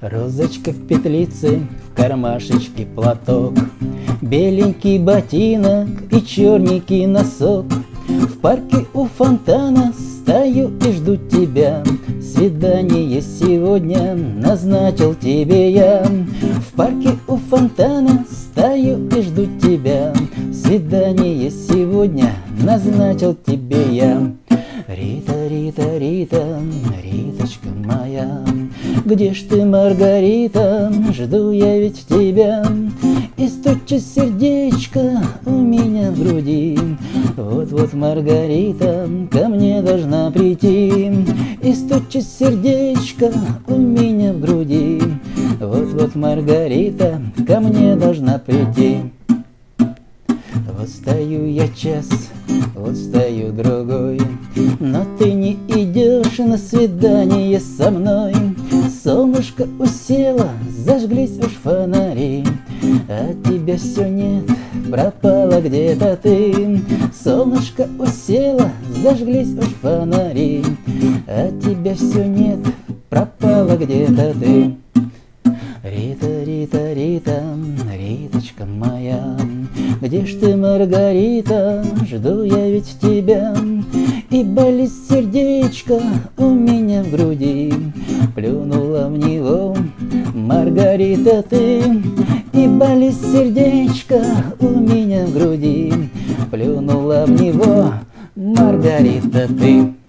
Розочка в петлице, в кармашечке платок, Беленький ботинок и черненький носок. В парке у фонтана стою и жду тебя, Свидание сегодня назначил тебе я. В парке у фонтана стою и жду тебя, Свидание сегодня назначил тебе я. Рита, Рита, Рита, Риточка моя, Где ж ты, Маргарита, жду я ведь тебя, И стучит сердечко у меня в груди. Вот-вот Маргарита ко мне должна прийти, И стучит сердечко у меня в груди. Вот-вот Маргарита ко мне должна прийти. Вот стою я час, вот стою другой, Но ты не идешь на свидание со мной. Солнышко усело, зажглись уж фонари, А тебя все нет, пропала где-то ты. Солнышко усело, зажглись уж фонари, А тебя все нет, пропала где-то ты. Рита, Рита, Рита, Риточка моя, Где ж ты, Маргарита, жду я ведь тебя, И болит сердечко у меня в груди, Плюнула в него Маргарита ты, И болит сердечко у меня в груди, Плюнула в него Маргарита ты.